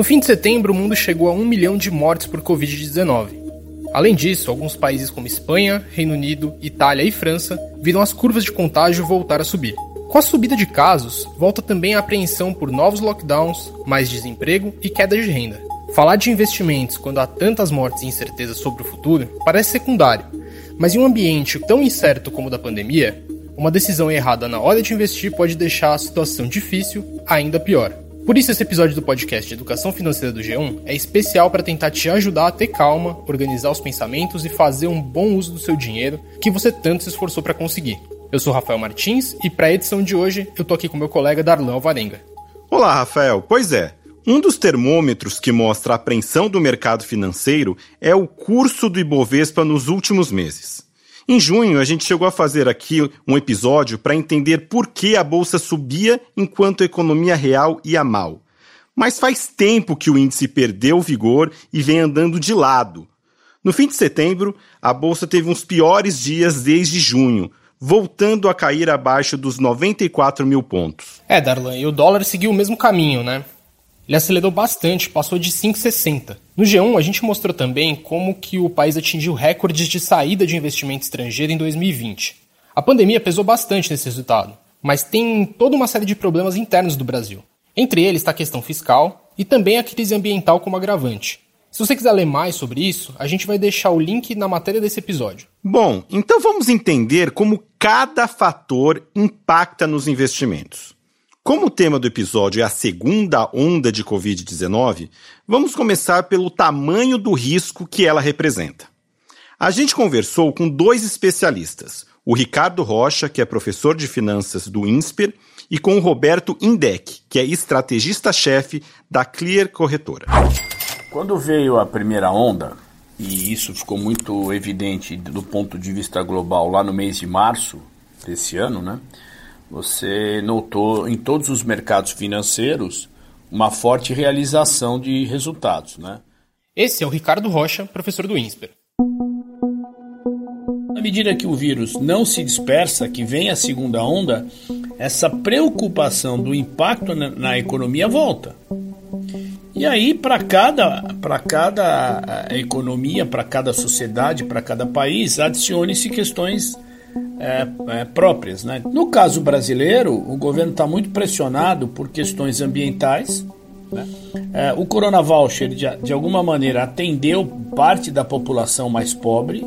No fim de setembro, o mundo chegou a 1 milhão de mortes por Covid-19. Além disso, alguns países como Espanha, Reino Unido, Itália e França viram as curvas de contágio voltar a subir. Com a subida de casos, volta também a apreensão por novos lockdowns, mais desemprego e queda de renda. Falar de investimentos quando há tantas mortes e incertezas sobre o futuro parece secundário, mas em um ambiente tão incerto como o da pandemia, uma decisão errada na hora de investir pode deixar a situação difícil ainda pior. Por isso, esse episódio do podcast de Educação Financeira do G1 é especial para tentar te ajudar a ter calma, organizar os pensamentos e fazer um bom uso do seu dinheiro que você tanto se esforçou para conseguir. Eu sou Rafael Martins e para a edição de hoje eu tô aqui com meu colega Darlan Alvarenga. Olá, Rafael. Pois é. Um dos termômetros que mostra a apreensão do mercado financeiro é o curso do Ibovespa nos últimos meses. Em junho, a gente chegou a fazer aqui um episódio para entender por que a bolsa subia enquanto a economia real ia mal. Mas faz tempo que o índice perdeu vigor e vem andando de lado. No fim de setembro, a bolsa teve uns piores dias desde junho, voltando a cair abaixo dos 94 mil pontos. É, Darlan, e o dólar seguiu o mesmo caminho, né? Ele acelerou bastante, passou de 5,60. No G1, a gente mostrou também como que o país atingiu recordes de saída de investimento estrangeiro em 2020. A pandemia pesou bastante nesse resultado, mas tem toda uma série de problemas internos do Brasil. Entre eles está a questão fiscal e também a crise ambiental como agravante. Se você quiser ler mais sobre isso, a gente vai deixar o link na matéria desse episódio. Bom, então vamos entender como cada fator impacta nos investimentos. Como o tema do episódio é a segunda onda de Covid-19, vamos começar pelo tamanho do risco que ela representa. A gente conversou com dois especialistas, o Ricardo Rocha, que é professor de finanças do INSPER, e com o Roberto Indec, que é estrategista-chefe da Clear Corretora. Quando veio a primeira onda, e isso ficou muito evidente do ponto de vista global lá no mês de março desse ano, né? Você notou em todos os mercados financeiros uma forte realização de resultados. Né? Esse é o Ricardo Rocha, professor do INSPER. À medida que o vírus não se dispersa, que vem a segunda onda, essa preocupação do impacto na, na economia volta. E aí, para cada, cada eh, economia, para cada sociedade, para cada país, adicione-se questões é, é, próprias. Né? No caso brasileiro, o governo está muito pressionado por questões ambientais. Né? É, o Corona Voucher, de, de alguma maneira, atendeu parte da população mais pobre,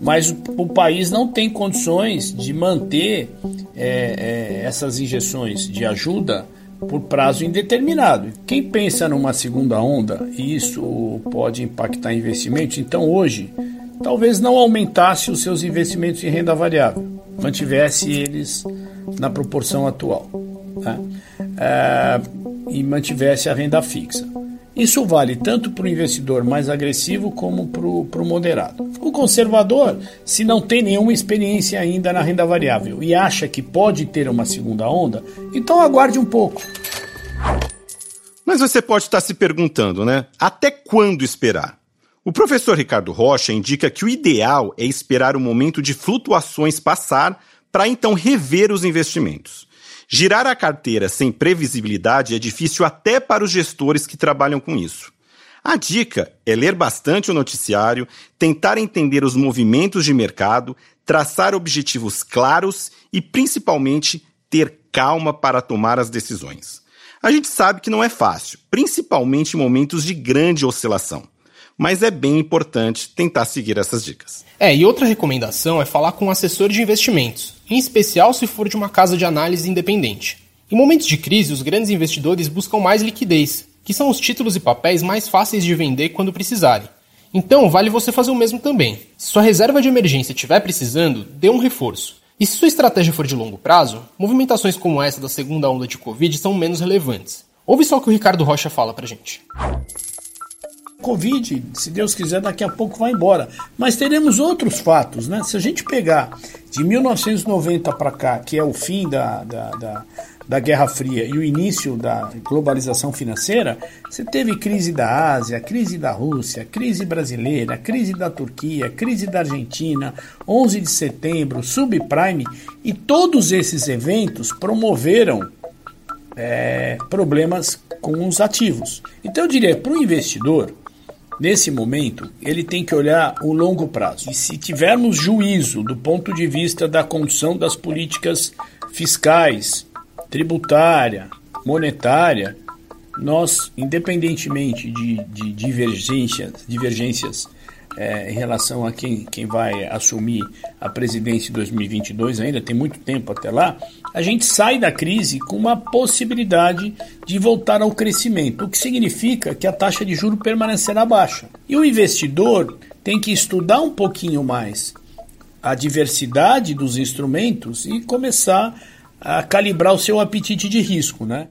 mas o, o país não tem condições de manter é, é, essas injeções de ajuda por prazo indeterminado. Quem pensa numa segunda onda, e isso pode impactar investimentos, então hoje talvez não aumentasse os seus investimentos em renda variável, mantivesse eles na proporção atual né? é, e mantivesse a renda fixa. Isso vale tanto para o investidor mais agressivo como para o moderado. O conservador, se não tem nenhuma experiência ainda na renda variável e acha que pode ter uma segunda onda, então aguarde um pouco. Mas você pode estar se perguntando, né? Até quando esperar? O professor Ricardo Rocha indica que o ideal é esperar o momento de flutuações passar para então rever os investimentos. Girar a carteira sem previsibilidade é difícil até para os gestores que trabalham com isso. A dica é ler bastante o noticiário, tentar entender os movimentos de mercado, traçar objetivos claros e, principalmente, ter calma para tomar as decisões. A gente sabe que não é fácil, principalmente em momentos de grande oscilação mas é bem importante tentar seguir essas dicas. É, e outra recomendação é falar com um assessor de investimentos, em especial se for de uma casa de análise independente. Em momentos de crise, os grandes investidores buscam mais liquidez, que são os títulos e papéis mais fáceis de vender quando precisarem. Então, vale você fazer o mesmo também. Se sua reserva de emergência estiver precisando, dê um reforço. E se sua estratégia for de longo prazo, movimentações como essa da segunda onda de Covid são menos relevantes. Ouve só o que o Ricardo Rocha fala pra gente. Covid, se Deus quiser, daqui a pouco vai embora. Mas teremos outros fatos, né? Se a gente pegar de 1990 para cá, que é o fim da, da, da, da, Guerra Fria e o início da globalização financeira, você teve crise da Ásia, crise da Rússia, crise brasileira, crise da Turquia, crise da Argentina, 11 de setembro, subprime, e todos esses eventos promoveram é, problemas com os ativos. Então eu diria para o investidor, nesse momento, ele tem que olhar o longo prazo. E se tivermos juízo do ponto de vista da condução das políticas fiscais, tributária, monetária, nós, independentemente de, de divergências, divergências é, em relação a quem, quem vai assumir a presidência em 2022, ainda tem muito tempo até lá, a gente sai da crise com uma possibilidade de voltar ao crescimento, o que significa que a taxa de juro permanecerá baixa. E o investidor tem que estudar um pouquinho mais a diversidade dos instrumentos e começar a calibrar o seu apetite de risco, né?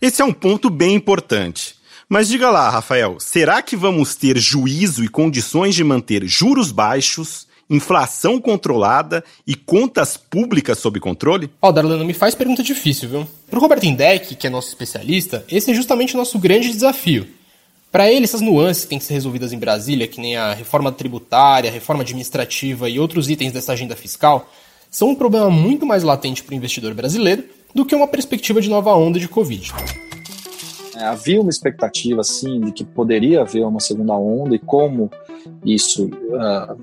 Esse é um ponto bem importante. Mas diga lá, Rafael, será que vamos ter juízo e condições de manter juros baixos, inflação controlada e contas públicas sob controle? Ó, oh, Darlan, me faz pergunta difícil, viu? Pro Roberto Indec, que é nosso especialista, esse é justamente o nosso grande desafio. Para ele, essas nuances têm que ser resolvidas em Brasília, que nem a reforma tributária, a reforma administrativa e outros itens dessa agenda fiscal, são um problema muito mais latente para o investidor brasileiro do que uma perspectiva de nova onda de Covid. É, havia uma expectativa, sim, de que poderia haver uma segunda onda e como isso uh,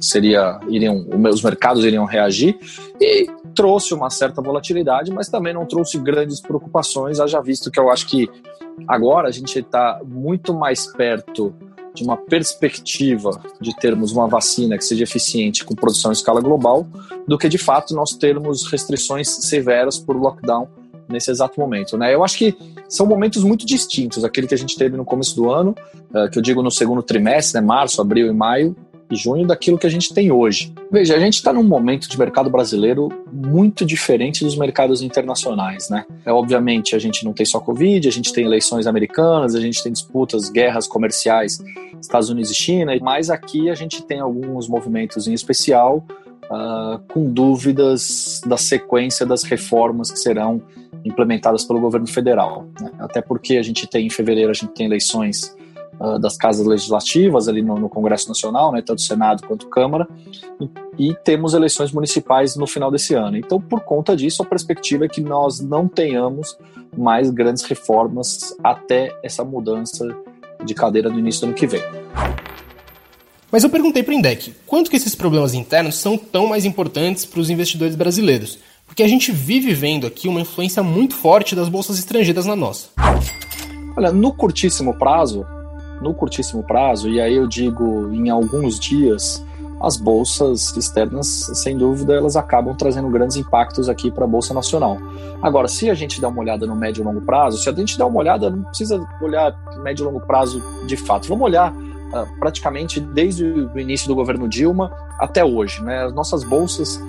seria, iriam, os mercados iriam reagir. E trouxe uma certa volatilidade, mas também não trouxe grandes preocupações, haja visto que eu acho que agora a gente está muito mais perto de uma perspectiva de termos uma vacina que seja eficiente com produção em escala global, do que de fato nós termos restrições severas por lockdown nesse exato momento. Né? Eu acho que são momentos muito distintos, aquele que a gente teve no começo do ano, uh, que eu digo no segundo trimestre, né, março, abril e maio, e junho daquilo que a gente tem hoje. Veja, a gente está num momento de mercado brasileiro muito diferente dos mercados internacionais, né? É, obviamente, a gente não tem só Covid, a gente tem eleições americanas, a gente tem disputas, guerras comerciais Estados Unidos e China, mas aqui a gente tem alguns movimentos em especial uh, com dúvidas da sequência das reformas que serão implementadas pelo governo federal. Né? Até porque a gente tem em fevereiro a gente tem eleições uh, das casas legislativas ali no, no, Congresso Nacional, né, tanto Senado quanto Câmara, e, e, temos eleições municipais no final desse ano. Então, por conta disso, a perspectiva é que nós não tenhamos mais grandes reformas até essa mudança de cadeira no início do ano que vem. Mas eu perguntei para o Indec quanto que esses problemas internos são tão mais importantes para os investidores brasileiros, porque a gente vive vendo aqui uma influência muito forte das bolsas estrangeiras na nossa. Olha, no curtíssimo prazo, no curtíssimo prazo, e aí eu digo em alguns dias, as bolsas externas, sem dúvida, elas acabam trazendo grandes impactos aqui para a Bolsa Nacional. Agora, se a gente dá uma olhada no médio e longo prazo, se a gente dá uma olhada, não precisa olhar médio e longo prazo de fato, vamos olhar uh, praticamente desde o início do governo Dilma até hoje. Né? As nossas bolsas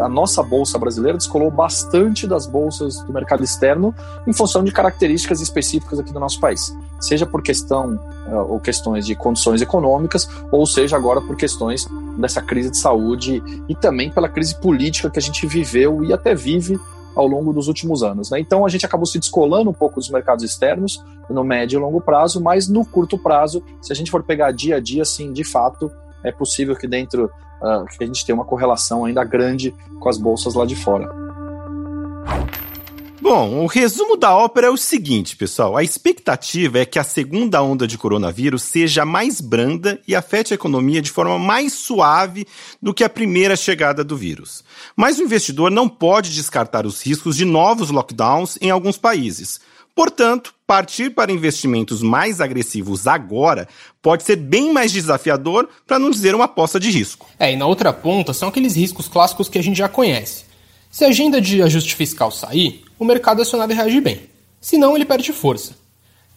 a nossa bolsa brasileira descolou bastante das bolsas do mercado externo em função de características específicas aqui do nosso país, seja por questão uh, ou questões de condições econômicas, ou seja agora por questões dessa crise de saúde e também pela crise política que a gente viveu e até vive ao longo dos últimos anos. Né? Então a gente acabou se descolando um pouco dos mercados externos no médio e longo prazo, mas no curto prazo, se a gente for pegar dia a dia, sim, de fato, é possível que dentro uh, que a gente tenha uma correlação ainda grande com as bolsas lá de fora. Bom, o resumo da ópera é o seguinte, pessoal. A expectativa é que a segunda onda de coronavírus seja mais branda e afete a economia de forma mais suave do que a primeira chegada do vírus. Mas o investidor não pode descartar os riscos de novos lockdowns em alguns países. Portanto, partir para investimentos mais agressivos agora pode ser bem mais desafiador, para não dizer uma aposta de risco. É, e na outra ponta são aqueles riscos clássicos que a gente já conhece. Se a agenda de ajuste fiscal sair, o mercado acionado reage bem. Senão, ele perde força.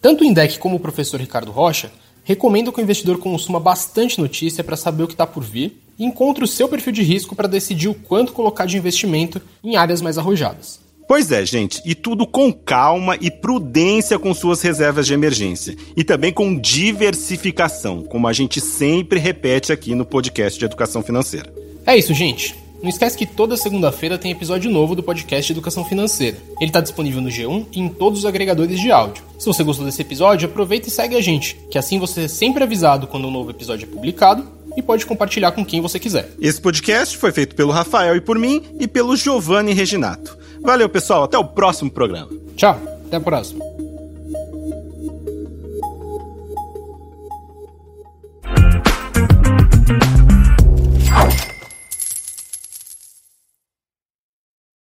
Tanto o INDEC como o professor Ricardo Rocha recomendam que o investidor consuma bastante notícia para saber o que está por vir e encontre o seu perfil de risco para decidir o quanto colocar de investimento em áreas mais arrojadas. Pois é, gente, e tudo com calma e prudência com suas reservas de emergência. E também com diversificação, como a gente sempre repete aqui no podcast de Educação Financeira. É isso, gente. Não esquece que toda segunda-feira tem episódio novo do podcast Educação Financeira. Ele está disponível no G1 e em todos os agregadores de áudio. Se você gostou desse episódio, aproveita e segue a gente, que assim você é sempre avisado quando um novo episódio é publicado e pode compartilhar com quem você quiser. Esse podcast foi feito pelo Rafael e por mim e pelo Giovanni Reginato. Valeu, pessoal. Até o próximo programa. Tchau. Até a próxima.